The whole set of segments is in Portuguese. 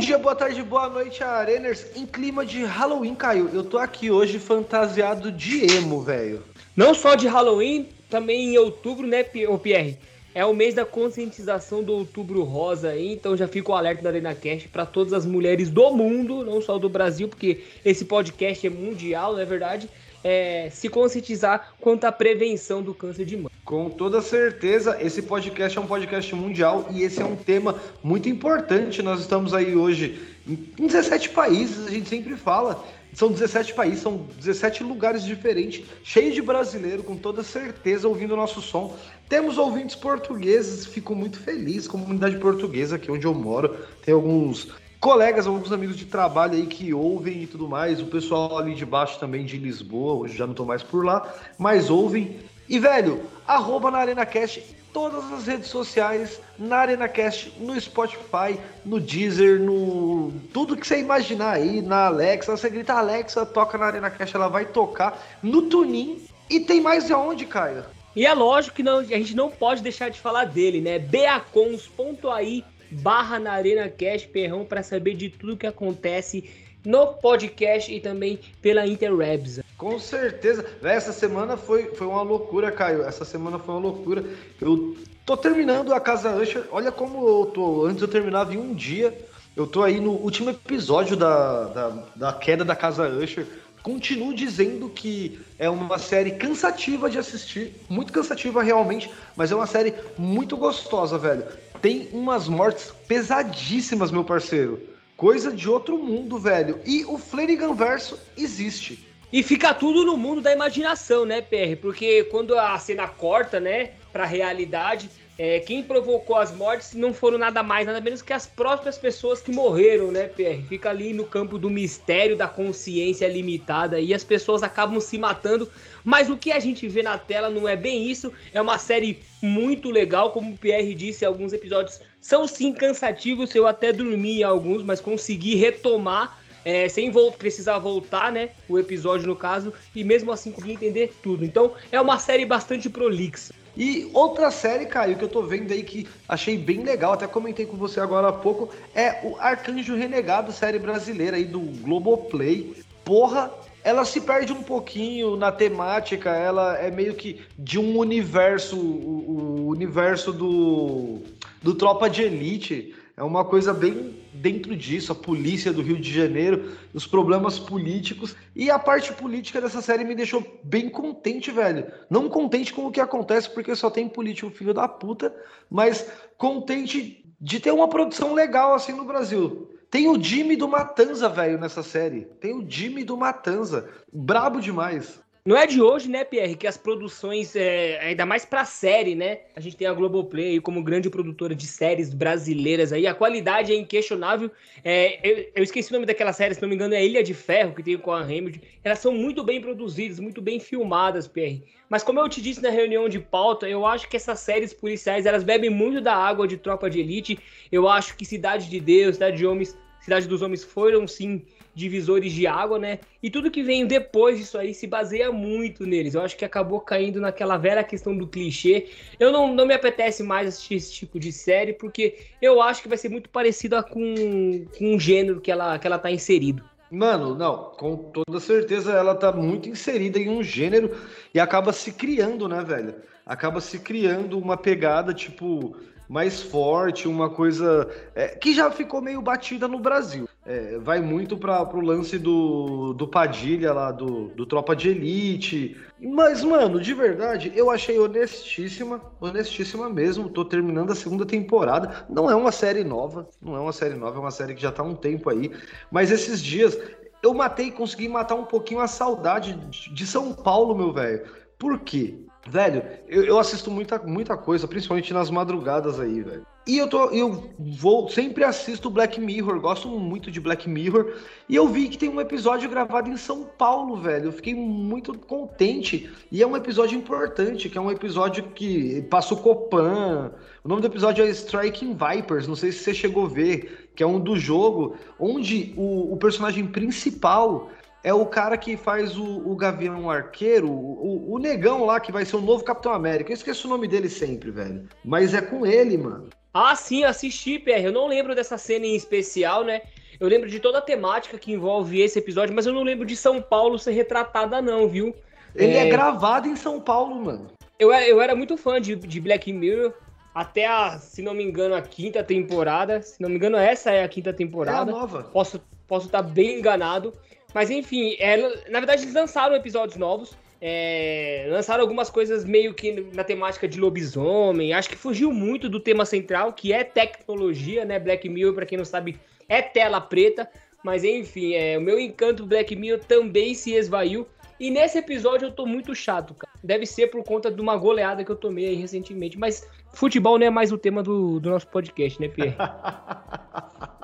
dia, boa tarde, boa noite, Areners. Em clima de Halloween, Caio, eu tô aqui hoje fantasiado de emo, velho. Não só de Halloween, também em outubro, né, Pierre? É o mês da conscientização do Outubro Rosa aí, então já fica o alerta da Arena Cast para todas as mulheres do mundo, não só do Brasil, porque esse podcast é mundial, não é verdade? É, se conscientizar quanto à prevenção do câncer de mama. Com toda certeza, esse podcast é um podcast mundial e esse é um tema muito importante. Nós estamos aí hoje em 17 países, a gente sempre fala. São 17 países, são 17 lugares diferentes, cheio de brasileiro, com toda certeza, ouvindo o nosso som. Temos ouvintes portugueses, fico muito feliz, comunidade portuguesa aqui onde eu moro. Tem alguns colegas, alguns amigos de trabalho aí que ouvem e tudo mais. O pessoal ali de baixo também de Lisboa, hoje já não estou mais por lá, mas ouvem. E, velho, arroba na Arena Cast todas as redes sociais, na ArenaCast, no Spotify, no Deezer, no tudo que você imaginar aí, na Alexa. Você grita Alexa, toca na ArenaCast, ela vai tocar no Tunin. E tem mais de onde, Caio? E é lógico que não, a gente não pode deixar de falar dele, né? beacons.ai barra na ArenaCast, perrão, para saber de tudo que acontece no podcast e também pela Interwebs. Com certeza. Essa semana foi, foi uma loucura, Caio. Essa semana foi uma loucura. Eu tô terminando a Casa Usher. Olha como eu tô. Antes eu terminava em um dia. Eu tô aí no último episódio da, da, da queda da Casa Usher. Continuo dizendo que é uma série cansativa de assistir, muito cansativa realmente, mas é uma série muito gostosa, velho. Tem umas mortes pesadíssimas, meu parceiro. Coisa de outro mundo, velho. E o Flanagan verso existe. E fica tudo no mundo da imaginação, né, PR? Porque quando a cena corta, né, pra realidade, é, quem provocou as mortes não foram nada mais, nada menos que as próprias pessoas que morreram, né, PR? Fica ali no campo do mistério da consciência limitada e as pessoas acabam se matando. Mas o que a gente vê na tela não é bem isso. É uma série muito legal, como o PR disse, alguns episódios são sim cansativos. Eu até dormi em alguns, mas consegui retomar é, sem vo precisar voltar, né? O episódio, no caso, e mesmo assim conseguir entender tudo. Então, é uma série bastante prolixa. E outra série, Caio, que eu tô vendo aí que achei bem legal, até comentei com você agora há pouco, é o Arcanjo Renegado, série brasileira aí do Globoplay. Porra, ela se perde um pouquinho na temática, ela é meio que de um universo, o, o universo do, do Tropa de Elite. É uma coisa bem dentro disso, a polícia do Rio de Janeiro, os problemas políticos. E a parte política dessa série me deixou bem contente, velho. Não contente com o que acontece, porque só tem político filho da puta, mas contente de ter uma produção legal assim no Brasil. Tem o Jimmy do Matanza, velho, nessa série. Tem o Jimmy do Matanza. Brabo demais. Não é de hoje, né, Pierre, que as produções, é, ainda mais pra série, né? A gente tem a Globoplay aí como grande produtora de séries brasileiras aí. A qualidade é inquestionável. É, eu, eu, esqueci o nome daquela série, se não me engano, é Ilha de Ferro, que tem com a Hamilton. Elas são muito bem produzidas, muito bem filmadas, Pierre. Mas como eu te disse na reunião de pauta, eu acho que essas séries policiais, elas bebem muito da água de Tropa de Elite. Eu acho que Cidade de Deus, Cidade de Homens, Cidade dos Homens foram, sim, divisores de água, né? E tudo que vem depois disso aí se baseia muito neles. Eu acho que acabou caindo naquela velha questão do clichê. Eu não, não me apetece mais assistir esse tipo de série, porque eu acho que vai ser muito parecida com, com um gênero que ela, que ela tá inserido. Mano, não, com toda certeza ela tá muito inserida em um gênero e acaba se criando, né, velho? Acaba se criando uma pegada tipo mais forte, uma coisa é, que já ficou meio batida no Brasil. É, vai muito para o lance do, do Padilha lá, do, do Tropa de Elite. Mas, mano, de verdade, eu achei honestíssima, honestíssima mesmo. Tô terminando a segunda temporada. Não é uma série nova, não é uma série nova, é uma série que já tá há um tempo aí. Mas esses dias eu matei, consegui matar um pouquinho a saudade de São Paulo, meu velho. Por quê? Velho, eu, eu, assisto muita, muita coisa, principalmente nas madrugadas aí, velho. E eu tô, eu vou, sempre assisto Black Mirror, gosto muito de Black Mirror. E eu vi que tem um episódio gravado em São Paulo, velho. Eu fiquei muito contente. E é um episódio importante, que é um episódio que passa o Copan. O nome do episódio é Striking Vipers, não sei se você chegou a ver, que é um do jogo, onde o, o personagem principal é o cara que faz o, o Gavião Arqueiro, o, o, negão lá que vai ser o novo Capitão América. Eu esqueço o nome dele sempre, velho. Mas é com ele, mano. Ah, sim, assisti, PR. Eu não lembro dessa cena em especial, né? Eu lembro de toda a temática que envolve esse episódio, mas eu não lembro de São Paulo ser retratada, não, viu? Ele é, é gravado em São Paulo, mano. Eu, eu era muito fã de, de Black Mirror até a, se não me engano, a quinta temporada. Se não me engano, essa é a quinta temporada. É a nova. Posso posso estar bem enganado. Mas enfim, é, na verdade eles lançaram episódios novos. É, lançaram algumas coisas meio que na temática de lobisomem. Acho que fugiu muito do tema central, que é tecnologia, né? Black Mirror, para quem não sabe, é tela preta. Mas enfim, é, o meu encanto Black Mirror também se esvaiu. E nesse episódio eu tô muito chato, cara. Deve ser por conta de uma goleada que eu tomei aí recentemente. Mas futebol não é mais o tema do, do nosso podcast, né, Pierre?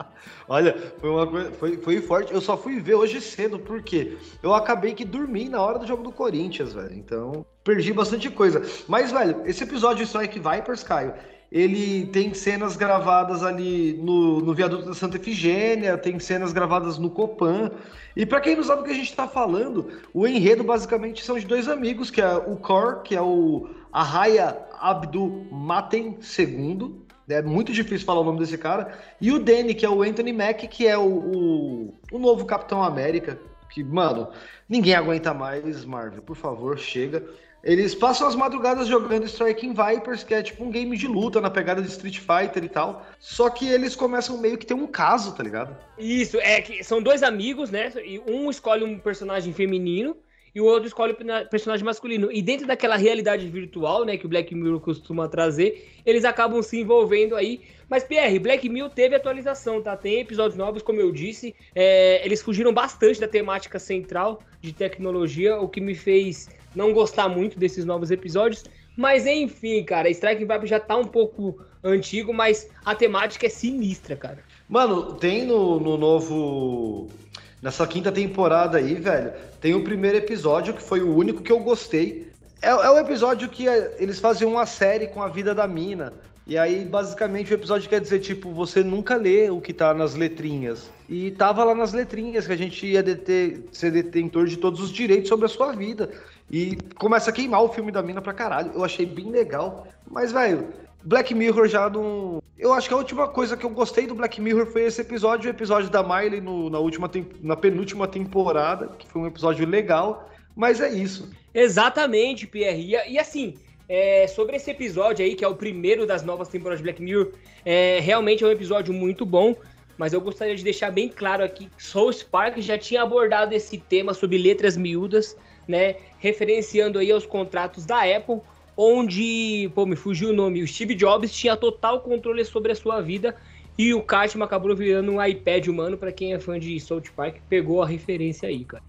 Olha, foi uma coisa, foi, foi forte. Eu só fui ver hoje cedo, porque eu acabei que dormi na hora do jogo do Corinthians, velho. Então, perdi bastante coisa. Mas, velho, esse episódio de Strike Vipers, Caio, ele tem cenas gravadas ali no, no viaduto da Santa Efigênia, tem cenas gravadas no Copan. E para quem não sabe o que a gente está falando, o enredo basicamente são de dois amigos, que é o Kor, que é o Arraya Abdul Maten II, é muito difícil falar o nome desse cara. E o Danny, que é o Anthony Mack, que é o, o, o novo Capitão América. Que, mano, ninguém aguenta mais, Marvel. Por favor, chega. Eles passam as madrugadas jogando Striking Vipers, que é tipo um game de luta na pegada de Street Fighter e tal. Só que eles começam meio que ter um caso, tá ligado? Isso, é que são dois amigos, né? E um escolhe um personagem feminino e o outro escolhe o personagem masculino. E dentro daquela realidade virtual, né, que o Black Mirror costuma trazer, eles acabam se envolvendo aí. Mas, Pierre, Black Mirror teve atualização, tá? Tem episódios novos, como eu disse. É, eles fugiram bastante da temática central de tecnologia, o que me fez não gostar muito desses novos episódios. Mas enfim, cara, Strike Vibe já tá um pouco antigo, mas a temática é sinistra, cara. Mano, tem no, no novo Nessa quinta temporada aí, velho, tem o primeiro episódio que foi o único que eu gostei. É, é o episódio que é, eles faziam uma série com a vida da mina. E aí, basicamente, o episódio quer dizer, tipo, você nunca lê o que tá nas letrinhas. E tava lá nas letrinhas que a gente ia deter, ser detentor de todos os direitos sobre a sua vida. E começa a queimar o filme da mina pra caralho. Eu achei bem legal. Mas, velho, Black Mirror já não. Eu acho que a última coisa que eu gostei do Black Mirror foi esse episódio, o episódio da Miley no, na, última na penúltima temporada, que foi um episódio legal, mas é isso. Exatamente, Pierre. E, e assim, é, sobre esse episódio aí, que é o primeiro das novas temporadas de Black Mirror, é, realmente é um episódio muito bom, mas eu gostaria de deixar bem claro aqui que Soul Spark já tinha abordado esse tema sobre letras miúdas, né, referenciando aí aos contratos da Apple, onde, pô, me fugiu o nome, o Steve Jobs tinha total controle sobre a sua vida e o Cartman acabou virando um iPad humano para quem é fã de South Park, pegou a referência aí, cara.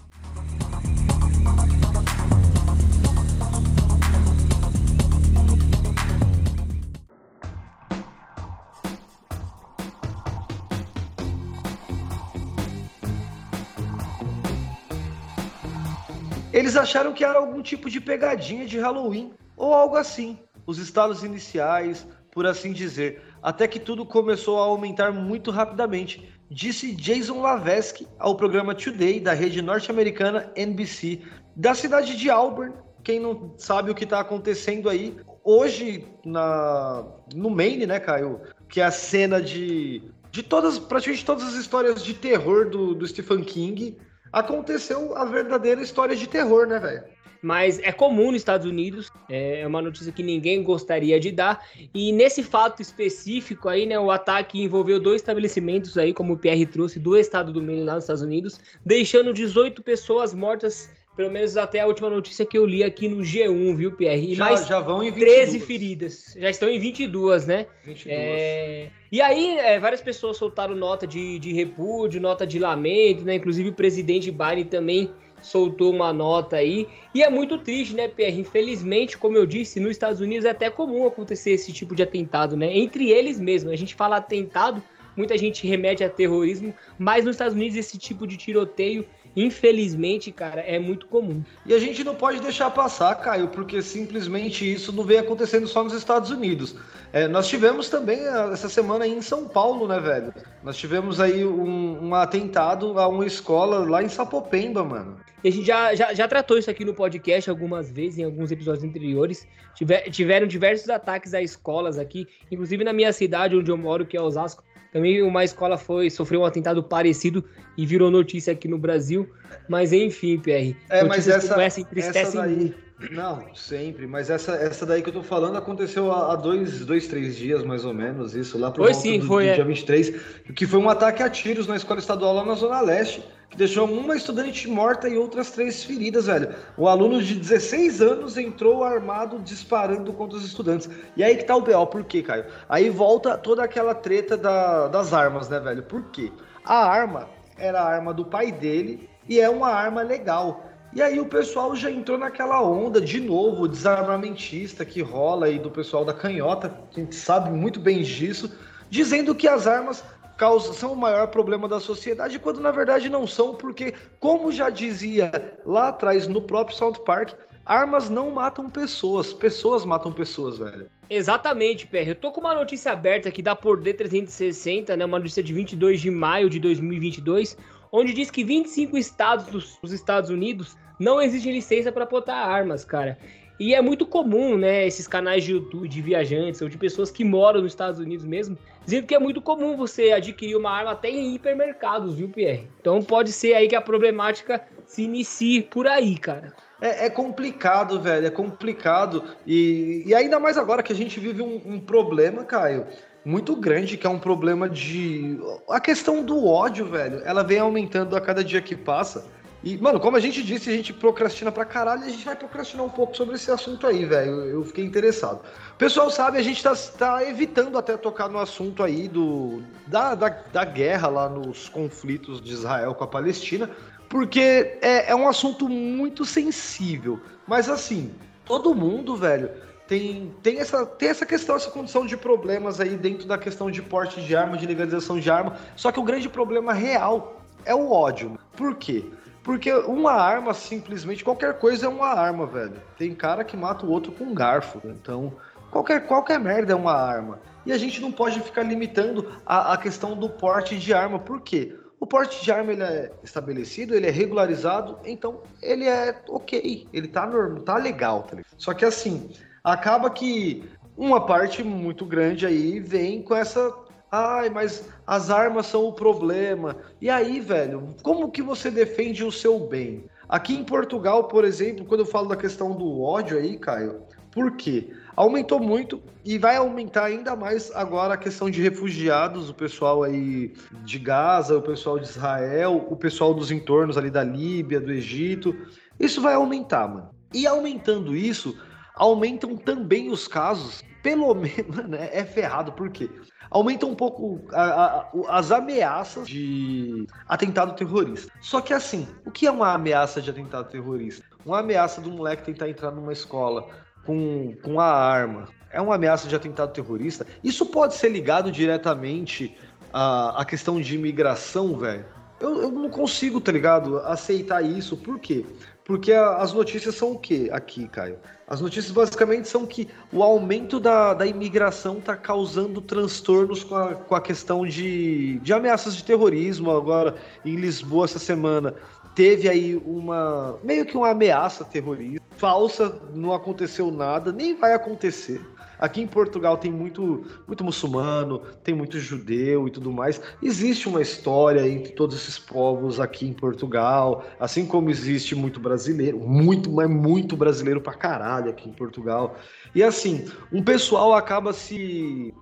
Eles acharam que era algum tipo de pegadinha de Halloween ou algo assim. Os estados iniciais, por assim dizer, até que tudo começou a aumentar muito rapidamente, disse Jason Lavesky ao programa Today da rede norte-americana NBC, da cidade de Auburn. Quem não sabe o que está acontecendo aí, hoje na, no Maine, né, Caio? Que é a cena de, de todas, praticamente todas as histórias de terror do, do Stephen King, aconteceu a verdadeira história de terror, né, velho? Mas é comum nos Estados Unidos, é uma notícia que ninguém gostaria de dar. E nesse fato específico aí, né, o ataque envolveu dois estabelecimentos aí, como o PR trouxe, do estado do Maine lá nos Estados Unidos, deixando 18 pessoas mortas, pelo menos até a última notícia que eu li aqui no G1, viu, Pierre? E já, mais já vão em 22. 13 feridas. Já estão em 22, né? 22. É... E aí, é, várias pessoas soltaram nota de, de repúdio, nota de lamento, né? Inclusive o presidente Biden também soltou uma nota aí. E é muito triste, né, Pierre? Infelizmente, como eu disse, nos Estados Unidos é até comum acontecer esse tipo de atentado, né? Entre eles mesmo. A gente fala atentado, muita gente remete a terrorismo, mas nos Estados Unidos esse tipo de tiroteio infelizmente, cara, é muito comum. E a gente não pode deixar passar, Caio, porque simplesmente isso não vem acontecendo só nos Estados Unidos. É, nós tivemos também ah, essa semana aí em São Paulo, né, velho? Nós tivemos aí um, um atentado a uma escola lá em Sapopemba, mano. E a gente já, já, já tratou isso aqui no podcast algumas vezes, em alguns episódios anteriores. Tiver, tiveram diversos ataques a escolas aqui, inclusive na minha cidade, onde eu moro, que é Osasco. Também uma escola foi sofreu um atentado parecido e virou notícia aqui no Brasil. Mas enfim, PR. É, mas essa, essa entristecem essa daí, muito. Não, sempre. Mas essa, essa daí que eu tô falando aconteceu há dois, dois, três dias, mais ou menos, isso, lá pro foi, sim, do, foi, do é. dia 23, que foi um ataque a tiros na escola estadual lá na Zona Leste, que deixou uma estudante morta e outras três feridas, velho. O aluno de 16 anos entrou armado disparando contra os estudantes. E aí que tá o B.O., por quê, Caio? Aí volta toda aquela treta da, das armas, né, velho? Por quê? A arma era a arma do pai dele e é uma arma legal. E aí o pessoal já entrou naquela onda de novo, desarmamentista que rola aí do pessoal da canhota, a gente sabe muito bem disso, dizendo que as armas causam, são o maior problema da sociedade, quando na verdade não são, porque, como já dizia lá atrás no próprio South Park, armas não matam pessoas, pessoas matam pessoas, velho. Exatamente, PR. Eu tô com uma notícia aberta aqui da Por D360, né, uma notícia de 22 de maio de 2022, onde diz que 25 estados dos Estados Unidos não exigem licença para portar armas, cara. E é muito comum, né, esses canais de YouTube de viajantes ou de pessoas que moram nos Estados Unidos mesmo, dizendo que é muito comum você adquirir uma arma até em hipermercados, viu, Pierre? Então pode ser aí que a problemática se inicie por aí, cara. É, é complicado, velho, é complicado. E, e, ainda mais agora que a gente vive um, um problema, Caio, muito grande, que é um problema de. A questão do ódio, velho, ela vem aumentando a cada dia que passa. E, mano, como a gente disse, a gente procrastina pra caralho, a gente vai procrastinar um pouco sobre esse assunto aí, velho. Eu fiquei interessado. O pessoal sabe, a gente tá, tá evitando até tocar no assunto aí do, da, da, da guerra lá nos conflitos de Israel com a Palestina, porque é, é um assunto muito sensível. Mas assim, todo mundo, velho, tem, tem, essa, tem essa questão, essa condição de problemas aí dentro da questão de porte de arma, de legalização de arma. Só que o grande problema real é o ódio. Por quê? Porque uma arma, simplesmente, qualquer coisa é uma arma, velho. Tem cara que mata o outro com um garfo. Então, qualquer, qualquer merda é uma arma. E a gente não pode ficar limitando a, a questão do porte de arma. Por quê? O porte de arma ele é estabelecido, ele é regularizado, então ele é ok, ele tá normal, tá legal, tá? Só que assim, acaba que uma parte muito grande aí vem com essa. Ai, mas as armas são o problema. E aí, velho, como que você defende o seu bem? Aqui em Portugal, por exemplo, quando eu falo da questão do ódio aí, Caio, por quê? Aumentou muito e vai aumentar ainda mais agora a questão de refugiados, o pessoal aí de Gaza, o pessoal de Israel, o pessoal dos entornos ali da Líbia, do Egito. Isso vai aumentar, mano. E aumentando isso, aumentam também os casos, pelo menos, né, é ferrado, por quê? Aumenta um pouco a, a, as ameaças de atentado terrorista. Só que assim, o que é uma ameaça de atentado terrorista? Uma ameaça do moleque tentar entrar numa escola com, com a arma. É uma ameaça de atentado terrorista. Isso pode ser ligado diretamente à, à questão de imigração, velho. Eu, eu não consigo, tá ligado? Aceitar isso. Por quê? Porque a, as notícias são o quê aqui, Caio? As notícias basicamente são que o aumento da, da imigração está causando transtornos com a, com a questão de, de ameaças de terrorismo. Agora, em Lisboa, essa semana, teve aí uma meio que uma ameaça terrorista falsa, não aconteceu nada, nem vai acontecer. Aqui em Portugal tem muito, muito muçulmano, tem muito judeu e tudo mais. Existe uma história entre todos esses povos aqui em Portugal, assim como existe muito brasileiro, muito, mas muito brasileiro pra caralho aqui em Portugal. E assim, um pessoal acaba se,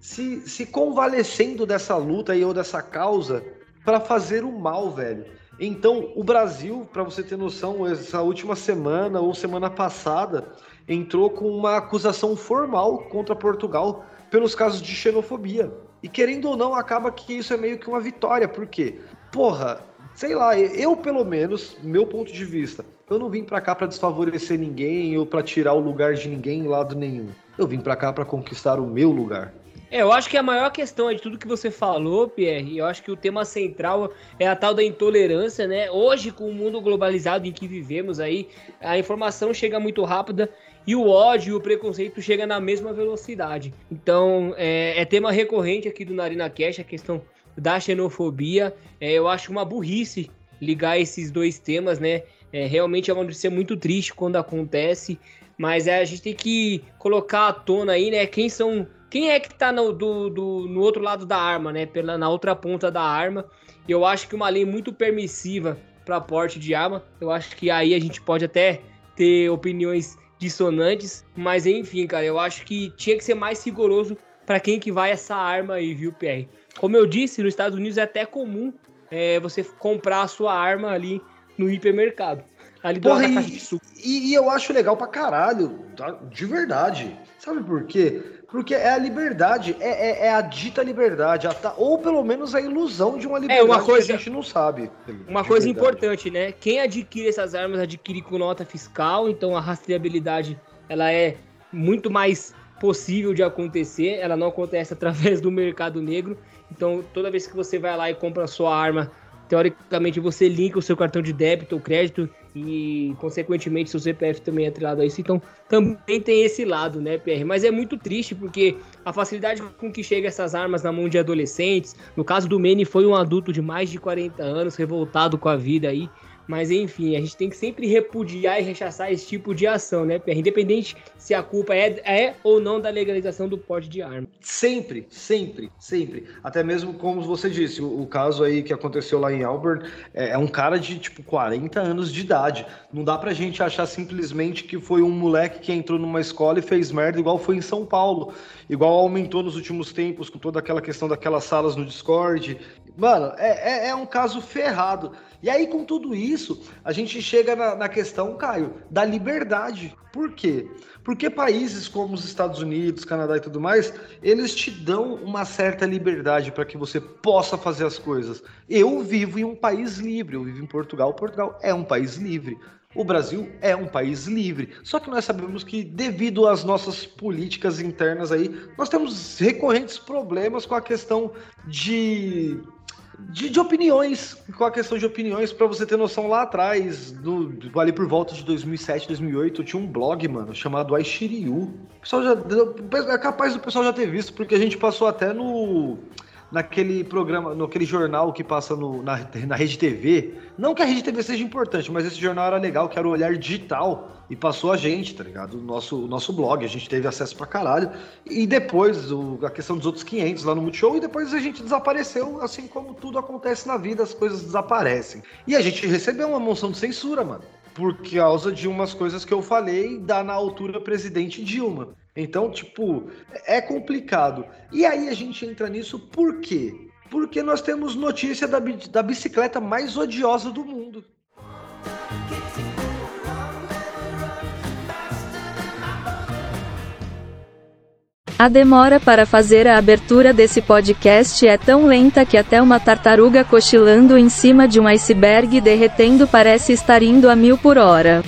se, se convalescendo dessa luta aí ou dessa causa para fazer o mal, velho. Então, o Brasil, para você ter noção, essa última semana ou semana passada, entrou com uma acusação formal contra Portugal pelos casos de xenofobia. E querendo ou não, acaba que isso é meio que uma vitória, porque, porra, sei lá, eu pelo menos, meu ponto de vista, eu não vim para cá para desfavorecer ninguém ou para tirar o lugar de ninguém em lado nenhum. Eu vim para cá para conquistar o meu lugar. É, eu acho que a maior questão é de tudo que você falou, Pierre, eu acho que o tema central é a tal da intolerância, né? Hoje, com o mundo globalizado em que vivemos aí, a informação chega muito rápida e o ódio e o preconceito chega na mesma velocidade. Então, é, é tema recorrente aqui do Narina Cash, a questão da xenofobia. É, eu acho uma burrice ligar esses dois temas, né? É, realmente é uma notícia muito triste quando acontece, mas é, a gente tem que colocar à tona aí, né? Quem são quem é que tá no, do, do, no outro lado da arma, né? Pela, na outra ponta da arma. Eu acho que uma lei muito permissiva para porte de arma. Eu acho que aí a gente pode até ter opiniões dissonantes, mas enfim, cara, eu acho que tinha que ser mais rigoroso para quem que vai essa arma aí, viu, PR? Como eu disse, nos Estados Unidos é até comum é, você comprar a sua arma ali no hipermercado. Ali do Porra, e, e, e, eu acho legal pra caralho, tá? de verdade. Sabe por quê? Porque é a liberdade, é, é, é a dita liberdade, a, ou pelo menos a ilusão de uma liberdade é uma coisa, que a gente não sabe. Uma coisa verdade. importante, né? Quem adquire essas armas adquire com nota fiscal, então a rastreabilidade ela é muito mais possível de acontecer, ela não acontece através do mercado negro. Então, toda vez que você vai lá e compra a sua arma teoricamente você linka o seu cartão de débito ou crédito e, consequentemente, seu CPF também é atrelado a isso. Então, também tem esse lado, né, PR? Mas é muito triste porque a facilidade com que chegam essas armas na mão de adolescentes, no caso do Manny, foi um adulto de mais de 40 anos, revoltado com a vida aí, mas enfim, a gente tem que sempre repudiar e rechaçar esse tipo de ação, né, Pierre? Independente se a culpa é, é ou não da legalização do porte de arma. Sempre, sempre, sempre. Até mesmo como você disse, o, o caso aí que aconteceu lá em Auburn é, é, um cara de tipo 40 anos de idade. Não dá pra gente achar simplesmente que foi um moleque que entrou numa escola e fez merda igual foi em São Paulo. Igual aumentou nos últimos tempos com toda aquela questão daquelas salas no Discord. Mano, é, é, é um caso ferrado. E aí, com tudo isso, a gente chega na, na, questão, Caio, da liberdade. Por quê? Porque países como os Estados Unidos, Canadá e tudo mais, eles te dão uma certa liberdade para que você possa fazer as coisas. Eu vivo em um país livre, eu vivo em Portugal. Portugal é um país livre. O Brasil é um país livre. Só que nós sabemos que, devido às nossas políticas internas aí, nós temos recorrentes problemas com a questão de de, de, opiniões, com a questão de opiniões, para você ter noção, lá atrás, do, do, ali por volta de 2007, 2008, eu tinha um blog, mano, chamado Aishiryu. O pessoal já, é capaz do pessoal já ter visto, porque a gente passou até no naquele programa, naquele jornal que passa no, na, na Rede TV. Não que a Rede TV seja importante, mas esse jornal era legal, que era o Olhar Digital. E passou a gente, tá ligado? O nosso, o nosso blog, a gente teve acesso pra caralho. E depois, o, a questão dos outros 500 lá no Multishow, e depois a gente desapareceu, assim como tudo acontece na vida, as coisas desaparecem. E a gente recebeu uma moção de censura, mano por causa de umas coisas que eu falei da na altura presidente Dilma. Então, tipo, é complicado. E aí a gente entra nisso por quê? Porque nós temos notícia da, da bicicleta mais odiosa do mundo. A demora para fazer a abertura desse podcast é tão lenta que até uma tartaruga cochilando em cima de um iceberg derretendo parece estar indo a mil por hora.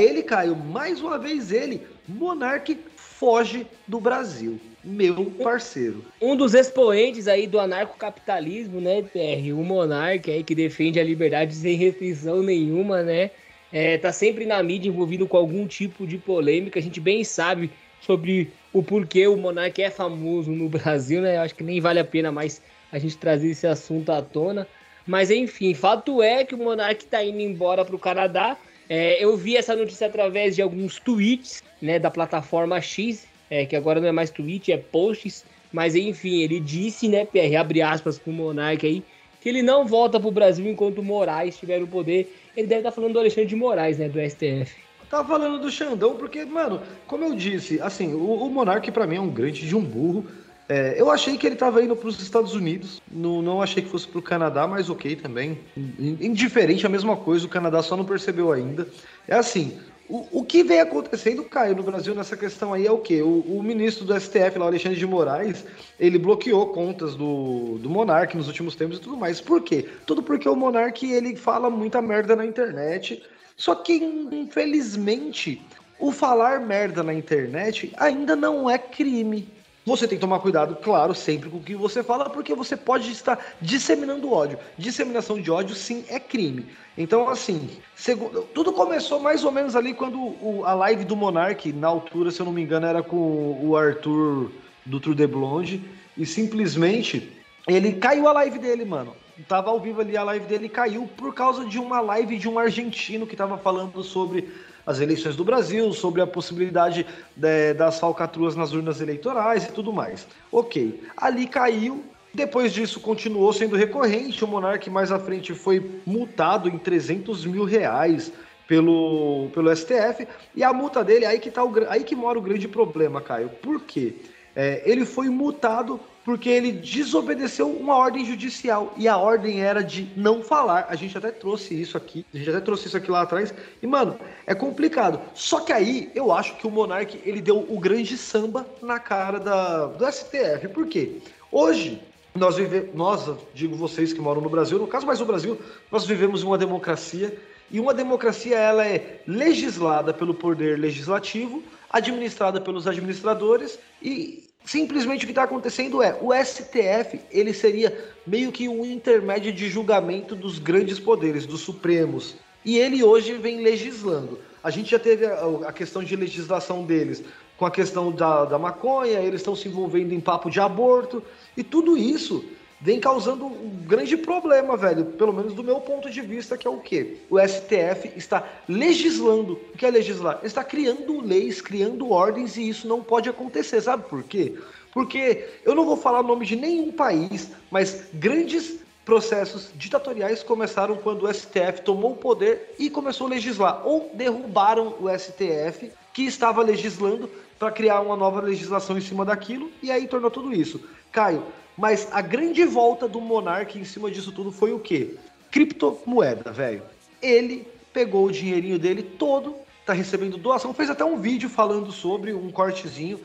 Ele, Caio, mais uma vez ele, Monarque foge do Brasil. Meu parceiro. Um dos expoentes aí do anarcocapitalismo, né, PR? O Monarque aí que defende a liberdade sem restrição nenhuma, né? É, tá sempre na mídia envolvido com algum tipo de polêmica. A gente bem sabe sobre o porquê o Monarque é famoso no Brasil, né? Eu acho que nem vale a pena mais a gente trazer esse assunto à tona. Mas enfim, fato é que o Monarque tá indo embora pro Canadá é, eu vi essa notícia através de alguns tweets né, da plataforma X, é, que agora não é mais tweet, é posts. Mas enfim, ele disse, né, PR, abre aspas pro Monark aí, que ele não volta pro Brasil enquanto o Moraes estiver no poder. Ele deve estar tá falando do Alexandre de Moraes, né, do STF. Tava falando do Xandão, porque, mano, como eu disse, assim, o, o Monark para mim é um grande de um burro. É, eu achei que ele estava indo para os Estados Unidos, não, não achei que fosse para o Canadá, mas ok também. Indiferente, a mesma coisa, o Canadá só não percebeu ainda. É assim, O, o que vem acontecendo, Caio, no Brasil nessa questão aí é o quê? O, o ministro do STF, lá, Alexandre de Moraes, ele bloqueou contas do, do Monark nos últimos tempos e tudo mais. Por quê? Tudo porque o Monark, ele fala muita merda na internet. Só que, infelizmente, o falar merda na internet ainda não é crime. Você tem que tomar cuidado, claro, sempre com o que você fala, porque você pode estar disseminando ódio. Disseminação de ódio, sim, é crime. Então, assim, segundo, tudo começou mais ou menos ali quando o, a live do Monark, na altura, se eu não me engano, era com o Arthur do True The Blonde, e simplesmente ele caiu a live dele, mano. Tava ao vivo ali, a live dele caiu por causa de uma live de um argentino que tava falando sobre as eleições do Brasil, sobre a possibilidade de, né, das falcatruas nas urnas eleitorais e tudo mais. Ok, ali caiu. Depois disso, continuou sendo recorrente. O Monark mais à frente foi multado em 300 mil reais pelo, pelo STF. E a multa dele, aí que, tá o, aí que mora o grande problema, Caio. Por quê? É, ele foi multado porque ele desobedeceu uma ordem judicial e a ordem era de não falar. A gente até trouxe isso aqui, a gente até trouxe isso aqui lá atrás. E mano, é complicado. Só que aí eu acho que o Monark ele deu o grande samba na cara da, do STF. Por quê? Hoje nós vivemos, nós digo vocês que moram no Brasil, no caso mais o Brasil, nós vivemos uma democracia e uma democracia ela é legislada pelo poder legislativo, administrada pelos administradores e Simplesmente o que está acontecendo é o STF ele seria meio que um intermédio de julgamento dos grandes poderes, dos supremos. E ele hoje vem legislando. A gente já teve a, questão de legislação deles com a questão da, da maconha, eles estão se envolvendo em papo de aborto, e tudo isso vem causando um grande problema, velho. Pelo menos do meu ponto de vista, que é o quê? O STF está legislando. O que é legislar? Ele está criando leis, criando ordens e isso não pode acontecer. Sabe por quê? Porque eu não vou falar o nome de nenhum país, mas grandes processos ditatoriais começaram quando o STF tomou o poder e começou a legislar. Ou derrubaram o STF, que estava legislando, para criar uma nova legislação em cima daquilo, e aí tornou tudo isso. Caio, mas a grande volta do Monark em cima disso tudo foi o quê? Criptomoeda, velho. Ele pegou o dinheirinho dele todo, tá recebendo doação, fez até um vídeo falando sobre um cortezinho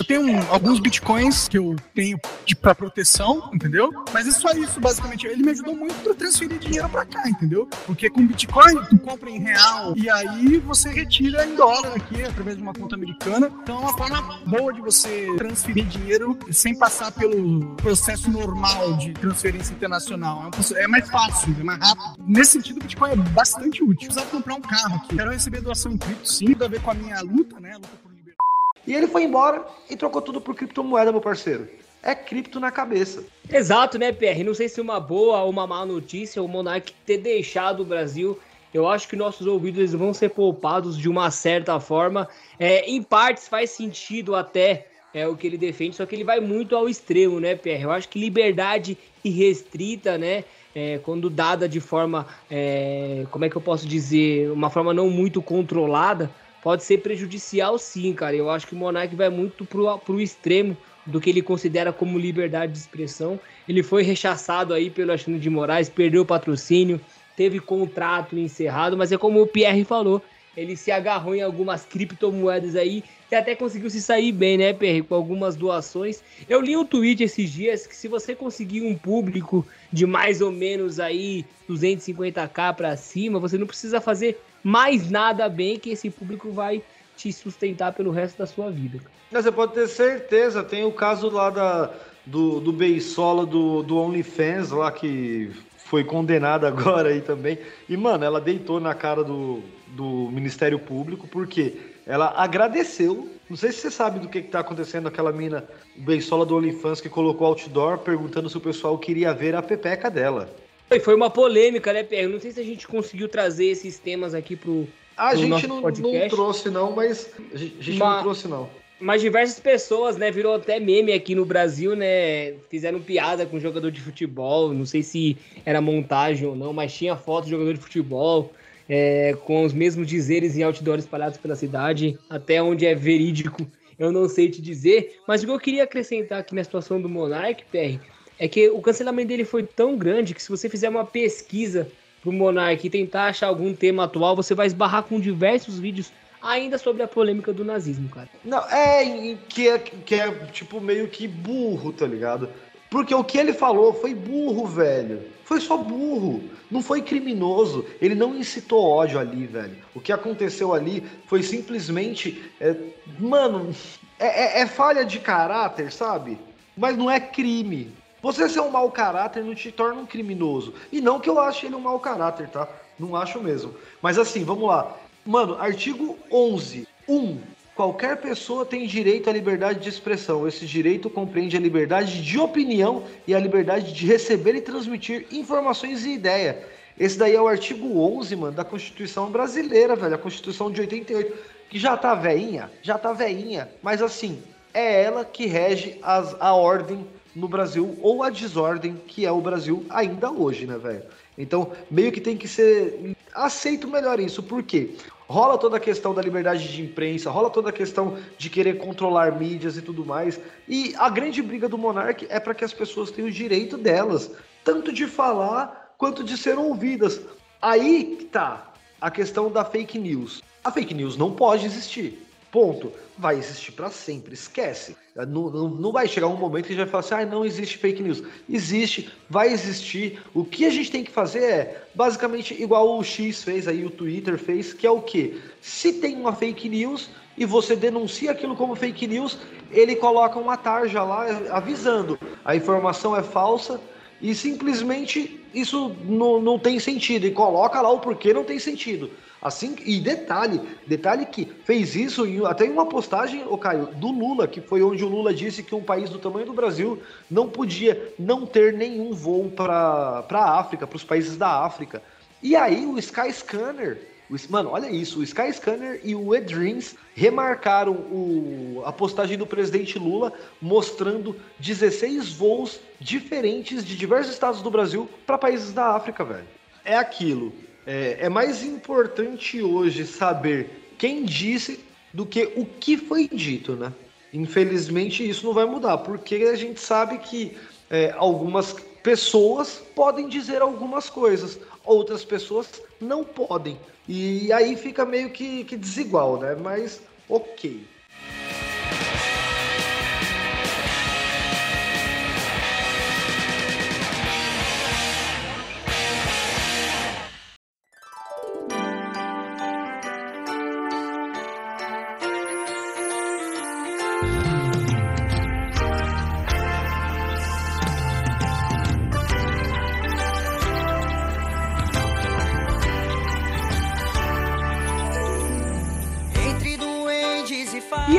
eu tenho um, alguns bitcoins que eu tenho para proteção, entendeu? Mas é só isso, basicamente. Ele me ajudou muito para transferir dinheiro para cá, entendeu? Porque com bitcoin tu compra em real e aí você retira em dólar aqui através de uma conta americana. Então é uma forma boa de você transferir dinheiro sem passar pelo processo normal de transferência internacional. É, é mais fácil, é mais rápido. Nesse sentido, o bitcoin é bastante útil. Precisava comprar um carro aqui. Quero receber doação em cripto, sim, tudo a ver com a minha luta, né? Luta por e ele foi embora e trocou tudo por criptomoeda, meu parceiro. É cripto na cabeça. Exato, né, PR? Não sei se uma boa ou uma má notícia o Monark ter deixado o Brasil. Eu acho que nossos ouvidos vão ser poupados de uma certa forma. É, em partes faz sentido até é o que ele defende, só que ele vai muito ao extremo, né, PR? Eu acho que liberdade irrestrita, né? É, quando dada de forma, é, como é que eu posso dizer, uma forma não muito controlada, pode ser prejudicial sim, cara. Eu acho que o Monark vai muito pro, pro extremo do que ele considera como liberdade de expressão. Ele foi rechaçado aí pelo Alexandre de Moraes, perdeu o patrocínio, teve contrato encerrado, mas é como o Pierre falou, ele se agarrou em algumas criptomoedas aí e até conseguiu se sair bem, né, Pierre, com algumas doações. Eu li um tweet esses dias que se você conseguir um público de mais ou menos aí 250k para cima, você não precisa fazer mais nada bem que esse público vai te sustentar pelo resto da sua vida. Você pode ter certeza, tem o caso lá da, do, do Beisola do, do OnlyFans lá que foi condenada agora aí também. E, mano, ela deitou na cara do, do Ministério Público porque ela agradeceu. Não sei se você sabe do que, está acontecendo aquela mina Beisola do OnlyFans que colocou outdoor perguntando se o pessoal queria ver a pepeca dela. Foi uma polêmica, né, Pierre? Não sei se a gente conseguiu trazer esses temas aqui pro. A pro gente não, não, trouxe, não, mas. A gente não trouxe, não. Mas diversas pessoas, né, virou até meme aqui no Brasil, né? Fizeram piada com jogador de futebol. Não sei se era montagem ou não, mas tinha foto de jogador de futebol. É, com os mesmos dizeres em outdoors espalhados pela cidade, até onde é verídico, eu não sei te dizer. Mas o que eu queria acrescentar aqui na situação do Monark, PR, é que o cancelamento dele foi tão grande que se você fizer uma pesquisa pro Monark tentar achar algum tema atual, você vai esbarrar com diversos vídeos ainda sobre a polêmica do nazismo, cara. Não, é que é, que é tipo meio que burro, tá ligado? Porque o que ele falou foi burro, velho. Foi só burro. Não foi criminoso. Ele não incitou ódio ali, velho. O que aconteceu ali foi simplesmente. É, mano, é, é, é falha de caráter, sabe? Mas não é crime. Você ser um mau caráter não te torna um criminoso. E não que eu ache ele um mau caráter, tá? Não acho mesmo. Mas assim, vamos lá. Mano, artigo 11. 1. Qualquer pessoa tem direito à liberdade de expressão. Esse direito compreende a liberdade de opinião e a liberdade de receber e transmitir informações e ideia. Esse daí é o artigo 11, mano, da Constituição brasileira, velho, a Constituição de 88, que já tá veinha, já tá veinha, mas assim, é ela que rege as, a ordem no Brasil ou a desordem que é o Brasil ainda hoje, né, velho? Então, meio que tem que ser aceito melhor isso. Por quê? Rola toda a questão da liberdade de imprensa, rola toda a questão de querer controlar mídias e tudo mais. E a grande briga do Monark é para que as pessoas tenham o direito delas, tanto de falar quanto de ser ouvidas. Aí tá a questão da fake news. A fake news não pode existir. Ponto. Vai existir para sempre, esquece. Não, não, não, vai chegar um momento que a gente vai falar assim, ah, não existe fake news. Existe, vai existir. O que a gente tem que fazer é, basicamente, igual o X fez aí, o Twitter fez, que é o quê? Se tem uma fake news e você denuncia aquilo como fake news, ele coloca uma tarja lá avisando. A informação é falsa e simplesmente isso não, não tem sentido. E coloca lá o porquê não tem sentido. Assim, e detalhe, detalhe que fez isso em, até em uma postagem, o Caio, do Lula, que foi onde o Lula disse que um país do tamanho do Brasil não podia não ter nenhum voo para a África, para os países da África. E aí o Sky Scanner, o, mano, olha isso, o Sky Scanner e o eDreams remarcaram o, a postagem do presidente Lula mostrando 16 voos diferentes de diversos estados do Brasil para países da África, velho. É aquilo é, é mais importante hoje saber quem disse do que o que foi dito, né? Infelizmente isso não vai mudar, porque a gente sabe que é, algumas pessoas podem dizer algumas coisas, outras pessoas não podem. E aí fica meio que, que desigual, né? Mas ok.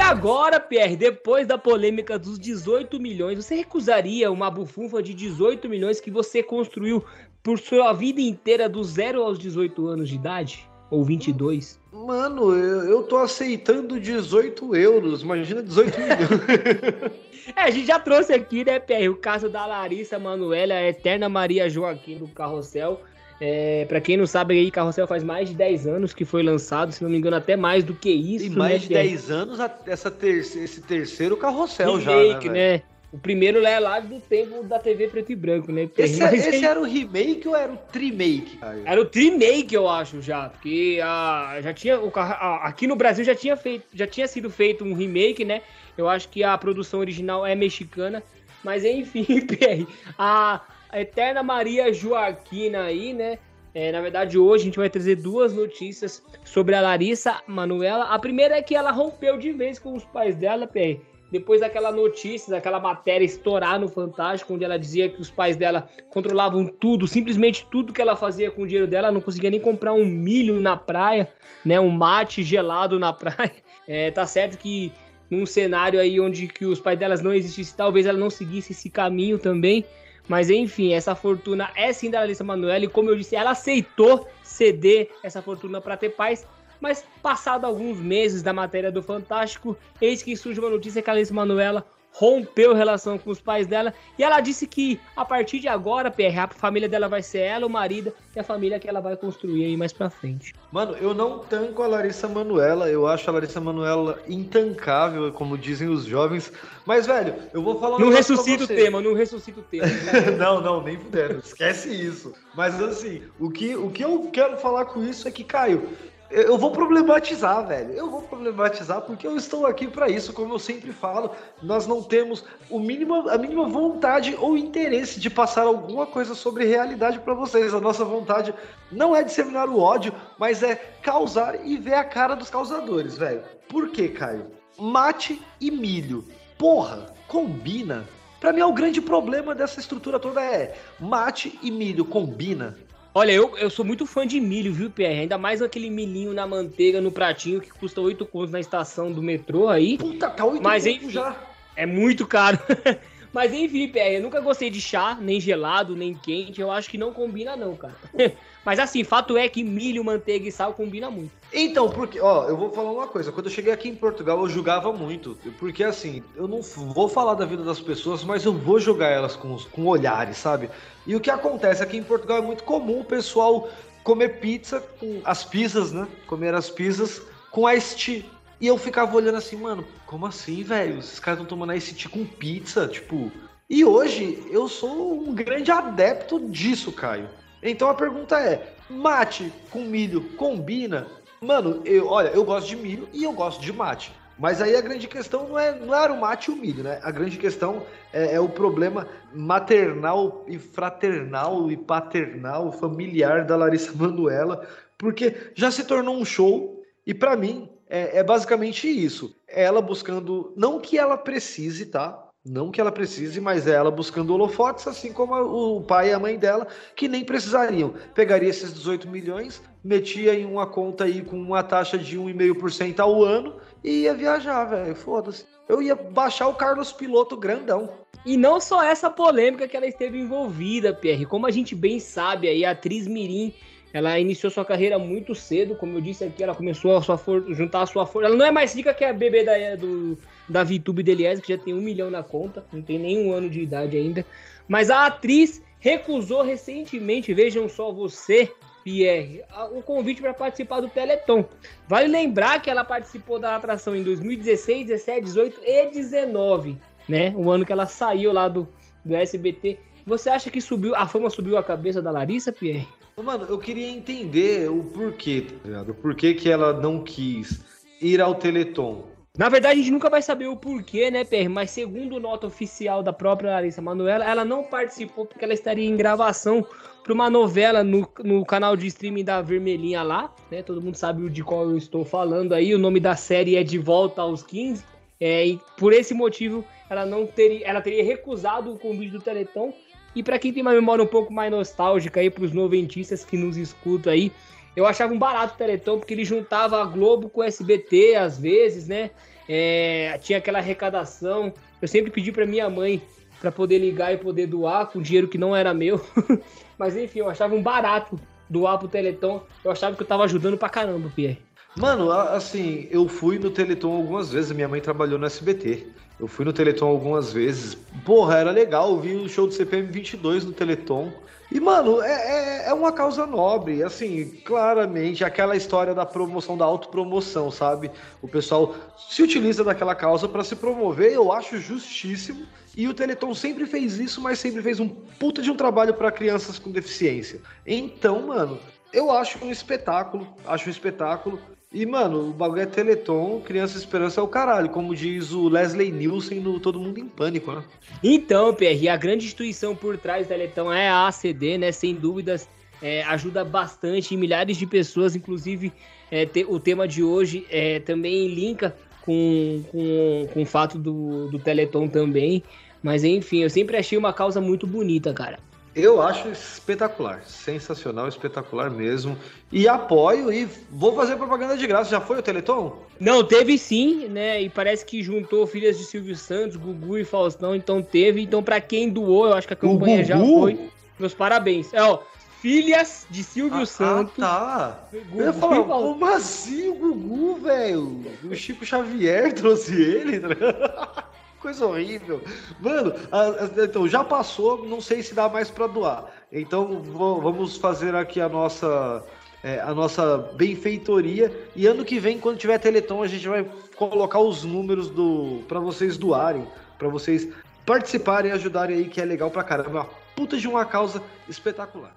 Agora, Pierre, depois da polêmica dos 18 milhões, você recusaria uma bufunfa de 18 milhões que você construiu por sua vida inteira do zero aos 18 anos de idade? Ou 22? Mano, eu, eu tô aceitando 18 euros, imagina 18 milhões. é, a gente já trouxe aqui, né, Pierre, o caso da Larissa Manuela, a eterna Maria Joaquim do Carrossel. É, para quem não sabe, aí Carrossel faz mais de 10 anos que foi lançado, se não me engano, até mais do que isso. E mais né, de 10 anos essa esse terceiro Carrossel remake, já, né, né? O primeiro é lá do tempo da TV preto e branco, né? Esse, é, esse era o remake ou era o trimake? Era o trimake, eu acho, já. Porque a, já tinha. O, a, aqui no Brasil já tinha, feito, já tinha sido feito um remake, né? Eu acho que a produção original é mexicana. Mas enfim, Pierre, a, a eterna Maria Joaquina aí, né? É, na verdade, hoje a gente vai trazer duas notícias sobre a Larissa Manuela. A primeira é que ela rompeu de vez com os pais dela, PR. Depois daquela notícia, daquela matéria estourar no Fantástico, onde ela dizia que os pais dela controlavam tudo, simplesmente tudo que ela fazia com o dinheiro dela, não conseguia nem comprar um milho na praia, né? Um mate gelado na praia. É, tá certo que num cenário aí onde que os pais delas não existissem, talvez ela não seguisse esse caminho também. Mas enfim, essa fortuna é sim da Larissa Manoela e como eu disse, ela aceitou ceder essa fortuna para ter paz. Mas passado alguns meses da matéria do Fantástico, eis que surge uma notícia que a Larissa Manoela rompeu relação com os pais dela. E ela disse que a partir de agora, PR, a família dela vai ser ela, o marido e a família que ela vai construir aí mais pra frente. Mano, eu não tanco a Larissa Manuela, eu acho a Larissa Manuela intancável, como dizem os jovens. Mas, velho, eu vou falar um Não ressuscita o tema, não ressuscita o tema. não, não, nem puder, esquece isso. Mas assim, o que, o que eu quero falar com isso é que, Caio, eu vou problematizar, velho. Eu vou problematizar porque eu estou aqui para isso, como eu sempre falo. Nós não temos o mínimo, a mínima vontade ou interesse de passar alguma coisa sobre realidade para vocês. A nossa vontade não é disseminar o ódio, mas é causar e ver a cara dos causadores, velho. Por quê, Caio? Mate e milho. Porra, combina. Para mim, é o grande problema dessa estrutura toda é mate e milho combina. Olha, eu, eu sou muito fã de milho, viu, Pierre? Ainda mais aquele milhinho na manteiga, no pratinho, que custa 8 contos na estação do metrô aí. Puta, tá 8 Mas, enfim, já. É muito caro. Mas enfim, Pierre, eu nunca gostei de chá, nem gelado, nem quente. Eu acho que não combina, não, cara. Mas assim, fato é que milho, manteiga e sal combina muito. Então, porque, ó, eu vou falar uma coisa. Quando eu cheguei aqui em Portugal, eu julgava muito. Porque, assim, eu não vou falar da vida das pessoas, mas eu vou julgar elas com, com olhares, sabe? E o que acontece aqui em Portugal é muito comum o pessoal comer pizza com as pizzas, né? Comer as pizzas com ice tea. E eu ficava olhando assim, mano, como assim, velho? Esses caras estão tomando ice tea com pizza, tipo. E hoje eu sou um grande adepto disso, Caio. Então a pergunta é: mate com milho combina? Mano, eu, olha, eu gosto de milho e eu gosto de mate. Mas aí a grande questão não, é, não era o mate e o milho, né? A grande questão é, é, o problema maternal e fraternal e paternal, familiar da Larissa Manuela, porque já se tornou um show e para mim é, é basicamente isso. Ela buscando, não que ela precise, tá? Não que ela precise, mas é ela buscando holofotes, assim como o pai e a mãe dela, que nem precisariam. Pegaria esses 18 milhões, metia em uma conta aí com uma taxa de 1,5% ao ano e ia viajar, velho. Foda-se. Eu ia baixar o Carlos Piloto grandão. E não só essa polêmica que ela esteve envolvida, Pierre. Como a gente bem sabe, aí, a atriz Mirim ela iniciou sua carreira muito cedo, como eu disse aqui, ela começou a sua for... juntar a sua força. Ela não é mais rica que a bebê da, do, da VTube Deliese, que já tem um milhão na conta, não tem nenhum ano de idade ainda. Mas a atriz recusou recentemente, vejam só você, Pierre, o convite para participar do Teleton. Vale lembrar que ela participou da atração em 2016, 17, 18 e 19, né? O ano que ela saiu lá do, do SBT. Você acha que subiu, a fama subiu a cabeça da Larissa, Pierre? Mano, eu queria entender o porquê, tá ligado? O porquê que ela não quis ir ao Teleton. Na verdade, a gente nunca vai saber o porquê, né, Per? Mas segundo nota oficial da própria Larissa Manoela, ela não participou porque ela estaria em gravação para uma novela no, no canal de streaming da Vermelhinha lá, né? Todo mundo sabe de qual eu estou falando aí. O nome da série é De Volta aos 15. É, e por esse motivo, ela não teria, ela teria recusado o convite do Teleton e para quem tem uma memória um pouco mais nostálgica aí, pros noventistas que nos escutam aí, eu achava um barato o Teleton, porque ele juntava a Globo com o SBT às vezes, né? É, tinha aquela arrecadação. Eu sempre pedi para minha mãe para poder ligar e poder doar com dinheiro que não era meu. Mas enfim, eu achava um barato doar pro Teleton. Eu achava que eu tava ajudando pra caramba, Pierre. Mano, assim, eu fui no Teleton algumas vezes, minha mãe trabalhou no SBT. Eu fui no Teleton algumas vezes. Porra, era legal, eu vi o show do CPM 22 no Teleton. E, mano, é, é, é, uma causa nobre. Assim, claramente, aquela história da promoção, da autopromoção, sabe? O pessoal se utiliza daquela causa para se promover, eu acho justíssimo. E o Teleton sempre fez isso, mas sempre fez um puta de um trabalho para crianças com deficiência. Então, mano, eu acho um espetáculo. Acho um espetáculo. E, mano, o bagulho é Teleton, Criança Esperança é o caralho, como diz o Leslie Nielsen no Todo Mundo em Pânico, né? Então, PR, a grande instituição por trás da Teleton é a ACD, né? Sem dúvidas, é, ajuda bastante milhares de pessoas, inclusive é, te, o tema de hoje é, também linka com, com, com o fato do, do Teleton também. Mas enfim, eu sempre achei uma causa muito bonita, cara. Eu acho espetacular, sensacional, espetacular mesmo. E apoio e vou fazer propaganda de graça. Já foi o Teleton? Não, teve sim, né? E parece que juntou filhas de Silvio Santos, Gugu e Faustão, então teve. Então, para quem doou, eu acho que a campanha já foi. Meus parabéns. É, ó, filhas de Silvio ah, Santos. Ah, tá. Gugu, eu falar, como assim o Gugu, velho? O Chico Xavier trouxe ele, tá Coisa horrível. Mano, a, a, então já passou, não sei se dá mais para doar. Então vamos fazer aqui a nossa é, a nossa benfeitoria e ano que vem quando tiver Teleton a gente vai colocar os números do para vocês doarem, para vocês participarem e ajudarem aí que é legal pra caramba, uma puta de uma causa espetacular.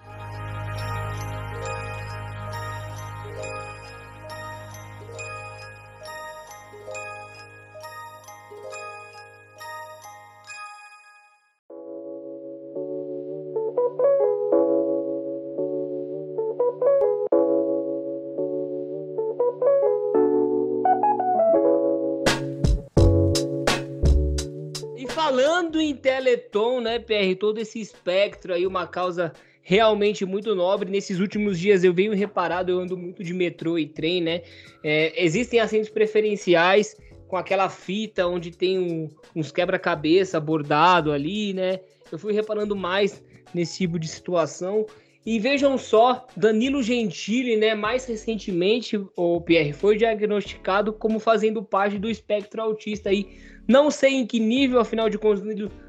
Teleton, né, PR, todo esse espectro aí, uma causa realmente muito nobre. Nesses últimos dias eu venho reparado, eu ando muito de metrô e trem, né? É, existem assentos preferenciais com aquela fita onde tem um, uns quebra-cabeça bordado ali, né? Eu fui reparando mais nesse tipo de situação. E vejam só, Danilo Gentili, né, mais recentemente, o Pierre foi diagnosticado como fazendo parte do espectro autista aí não sei em que nível, afinal de contas,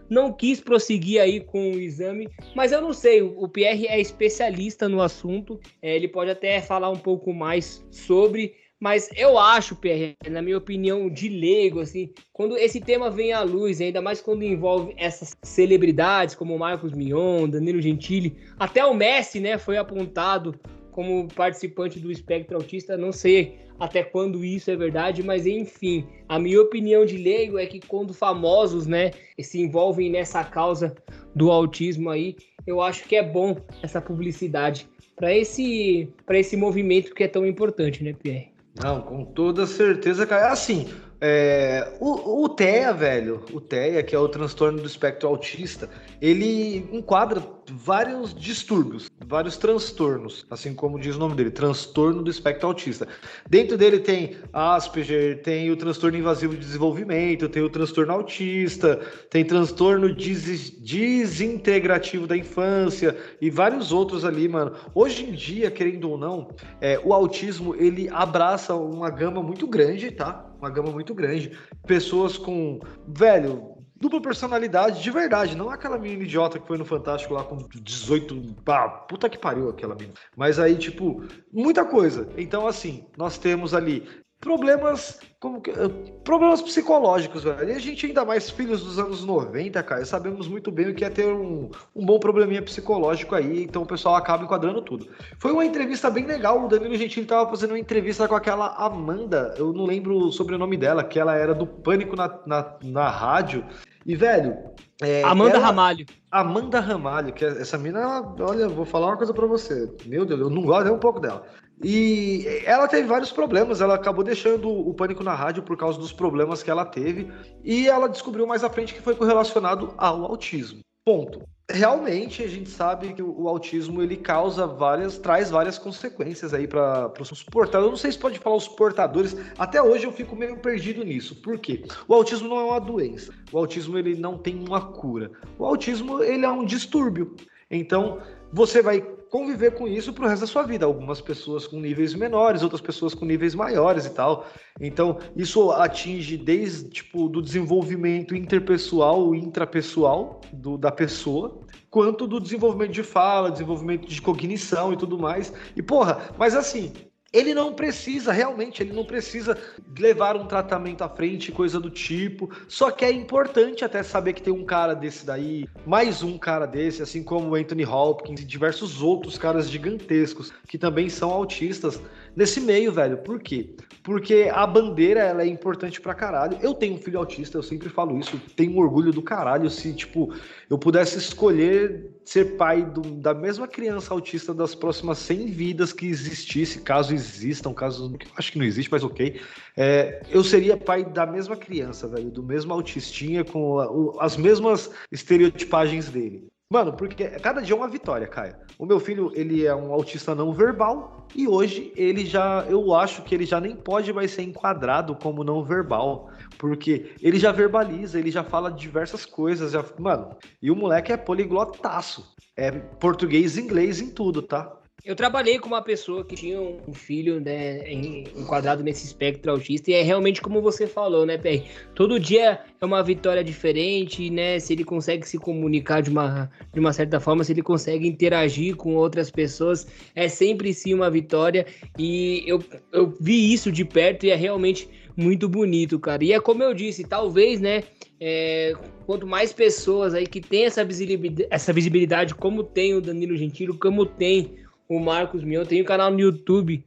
não quis prosseguir aí com o exame, mas eu não sei. O Pierre é especialista no assunto, é, ele pode até falar um pouco mais sobre. Mas eu acho, Pierre, na minha opinião de leigo, assim, quando esse tema vem à luz, ainda mais quando envolve essas celebridades como Marcos Mion, Danilo Gentili, até o Messi, né, foi apontado como participante do espectro autista, não sei até quando isso é verdade, mas enfim, a minha opinião de leigo é que quando famosos, né, se envolvem nessa causa do autismo aí, eu acho que é bom essa publicidade para esse para esse movimento que é tão importante, né, Pierre? Não, com toda certeza, cara. Assim, é, o, o TEA, velho, o TEA, que é o transtorno do espectro autista, ele enquadra vários distúrbios, vários transtornos, assim como diz o nome dele, transtorno do espectro autista. Dentro dele tem Asperger, tem o transtorno invasivo de desenvolvimento, tem o transtorno autista, tem transtorno des desintegrativo da infância e vários outros ali, mano. Hoje em dia, querendo ou não, é, o autismo ele abraça uma gama muito grande, tá? Uma gama muito grande. Pessoas com, velho, dupla personalidade de verdade, não aquela menina idiota que foi no Fantástico lá com 18. Ah, puta que pariu aquela menina. Mas aí, tipo, muita coisa. Então, assim, nós temos ali problemas como que, eh, problemas psicológicos, velho. E a gente, ainda mais filhos dos anos 90, cara, sabemos muito bem o que é ter um, um bom probleminha psicológico aí, então o pessoal acaba enquadrando tudo. Foi uma entrevista bem legal, o Danilo Gentili tava fazendo uma entrevista com aquela Amanda, eu não lembro o sobrenome dela, que ela era do Pânico na, na, na rádio, e, velho. É, Amanda ela, Ramalho. Amanda Ramalho, que é, essa mina, olha, vou falar uma coisa para você. Meu Deus, eu não gosto nem um pouco dela. E ela teve vários problemas, ela acabou deixando o pânico na rádio por causa dos problemas que ela teve, e ela descobriu mais à frente que foi correlacionado ao autismo. Ponto realmente a gente sabe que o, autismo ele causa várias, traz várias consequências aí para os portadores. Eu não sei se pode falar os portadores. Até hoje eu fico meio perdido nisso. Por quê? O autismo não é uma doença. O autismo ele não tem uma cura. O autismo ele é um distúrbio. Então você vai conviver com isso pro resto da sua vida. Algumas pessoas com níveis menores, outras pessoas com níveis maiores e tal. Então, isso atinge desde tipo do desenvolvimento interpessoal, intrapessoal do, da pessoa, quanto do desenvolvimento de fala, desenvolvimento de cognição e tudo mais. E porra, mas assim, ele não precisa, realmente, ele não precisa levar um tratamento à frente, coisa do tipo. Só que é importante até saber que tem um cara desse daí, mais um cara desse, assim como o Anthony Hopkins e diversos outros caras gigantescos que também são autistas nesse meio, velho. Por quê? Porque a bandeira ela é importante pra caralho. Eu tenho um filho autista, eu sempre falo isso, tenho orgulho do caralho se, tipo, eu pudesse escolher ser pai do, da mesma criança autista das próximas 100 vidas que existisse, caso existam, caso. Acho que não existe, mas ok. É, eu seria pai da mesma criança, velho, do mesmo autistinha, com a, o, as mesmas estereotipagens dele. Mano, porque cada dia é uma vitória, Caio. O meu filho, ele é um autista não verbal e hoje ele já, eu acho que ele já nem pode mais ser enquadrado como não verbal, porque ele já verbaliza, ele já fala diversas coisas, já, mano. E o moleque é poliglotaço. É português inglês em tudo, tá? Eu trabalhei com uma pessoa que tinha um filho, né, enquadrado nesse espectro autista, e é realmente como você falou, né, PR? Todo dia é uma vitória diferente, né? Se ele consegue se comunicar de uma, de uma certa forma, se ele consegue interagir com outras pessoas, é sempre sim uma vitória. E eu, eu vi isso de perto e é realmente muito bonito, cara. E é como eu disse, talvez, né? É, quanto mais pessoas aí que tem essa visibilidade, essa visibilidade, como tem o Danilo Gentili, como tem o Marcos Mion. Tem um canal no YouTube,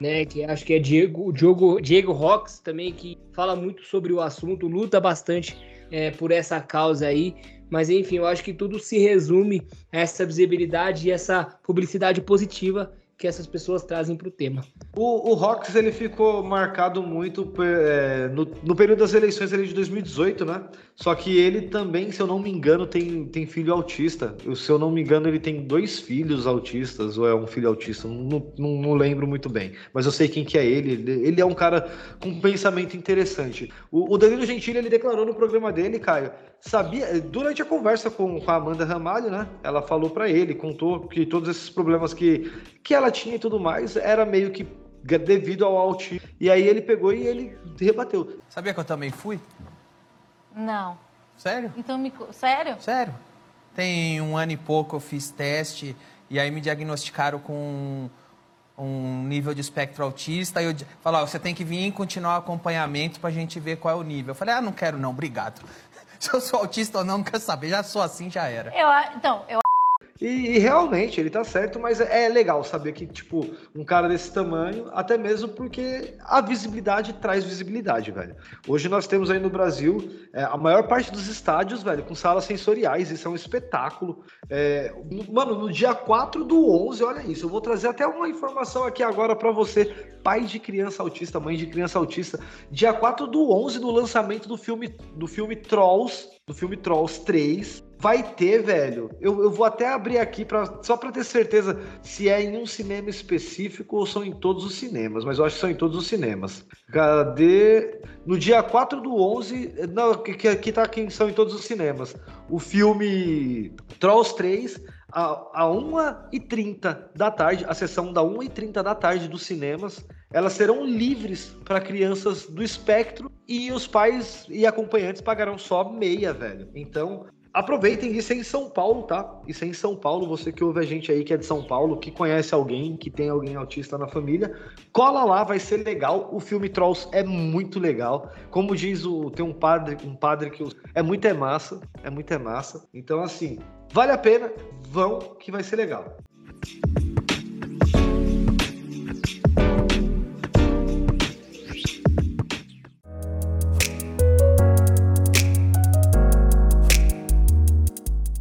né? Que acho que é Diego, Diego, Diego Rox também, que fala muito sobre o assunto, luta bastante é, por essa causa aí. Mas enfim, eu acho que tudo se resume a essa visibilidade e essa publicidade positiva que essas pessoas trazem para o tema. O, Rox ele ficou marcado muito é, no, no, período das eleições ali de 2018, né? Só que ele também, se eu não me engano, tem, tem filho autista. Se eu não me engano, ele tem dois filhos autistas, ou é um filho autista, não, não, não lembro muito bem. Mas eu sei quem que é ele. Ele, ele é um cara com pensamento interessante. O, o Danilo Gentili, ele declarou no programa dele, Caio, sabia, durante a conversa com, com a Amanda Ramalho, né? Ela falou para ele, contou que todos esses problemas que, que ela tinha e tudo mais, era meio que devido ao autismo. E aí ele pegou e ele rebateu. Sabia que eu também fui? Não. Sério? Então me. Sério? Sério. Tem um ano e pouco eu fiz teste e aí me diagnosticaram com um nível de espectro autista. E eu falaram, você tem que vir e continuar o acompanhamento pra gente ver qual é o nível. Eu falei, ah, não quero não, obrigado. Se eu sou autista ou não, não quero saber. Já sou assim, já era. Eu, então, eu e, e, realmente, ele tá certo, mas é, é legal saber que, tipo, um cara desse tamanho, até mesmo porque a visibilidade traz visibilidade, velho. Hoje nós temos aí no Brasil é, a maior parte dos estádios, velho, com salas sensoriais, isso é um espetáculo. É, mano, no dia 4 do 11, olha isso, eu vou trazer até uma informação aqui agora para você, pai de criança autista, mãe de criança autista. Dia 4 do 11, no lançamento do filme, do filme Trolls, do filme Trolls 3, vai ter, velho. Eu, eu vou até abrir aqui pra, só para ter certeza se é em um cinema específico ou são em todos os cinemas, mas eu acho que são em todos os cinemas. Cadê? No dia 4 do 11, não, que aqui tá quem são em todos os cinemas. O filme Trolls 3 a, a 1h30 da tarde, a sessão da 1h30 da tarde dos cinemas, elas serão livres para crianças do espectro e os pais e acompanhantes pagarão só meia, velho. Então, Aproveitem, isso é em São Paulo, tá? Isso é em São Paulo, você que ouve a gente aí que é de São Paulo, que conhece alguém, que tem alguém autista na família, cola lá, vai ser legal. O filme Trolls é muito legal. Como diz o tem um padre, um padre que é muito é massa, é muito é massa. Então assim, vale a pena, vão que vai ser legal.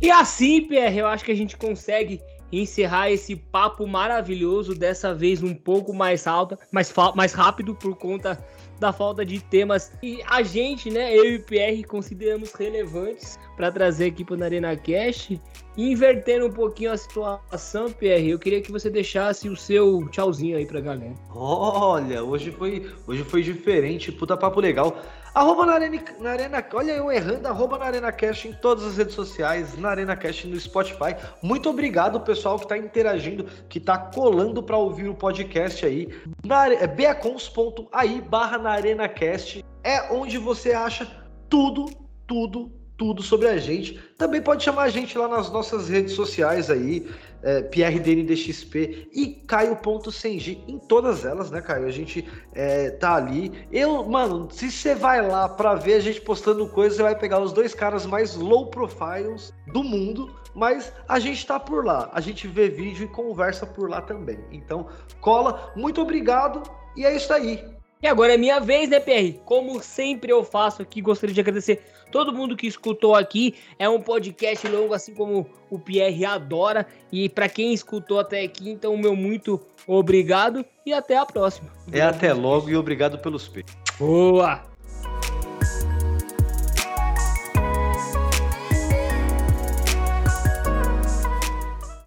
E assim, PR, eu acho que a gente consegue encerrar esse papo maravilhoso, dessa vez um pouco mais alta, mais, mais rápido por conta da falta de temas e a gente, né, eu e o PR consideramos relevantes para trazer aqui para o Arena Cash. Invertendo um pouquinho a situação, PR, eu queria que você deixasse o seu tchauzinho aí pra galera. Olha, hoje foi, hoje foi diferente, puta papo legal. Arroba na Arena, na Arena, olha eu errando, arroba na Arena Cash em todas as redes sociais, na Arena Cash no Spotify. Muito obrigado, pessoal, que está interagindo, que está colando para ouvir o podcast aí. É beacons.ai barra na Arena Cast é onde você acha tudo, tudo, tudo sobre a gente. Também pode chamar a gente lá nas nossas redes sociais aí, é, PRDNDXP e Caio.Sengi, em todas elas, né, Caio? A gente é, tá ali. Eu, mano, se você vai lá pra ver a gente postando coisas, você vai pegar os dois caras mais low profiles do mundo, mas a gente tá por lá. A gente vê vídeo e conversa por lá também. Então, cola, muito obrigado e é isso aí. E agora é minha vez, né, PR? Como sempre eu faço aqui, gostaria de agradecer todo mundo que escutou aqui. É um podcast longo, assim como o Pierre adora. E para quem escutou até aqui, então, meu muito obrigado e até a próxima. É até logo e obrigado pelos peitos. Boa!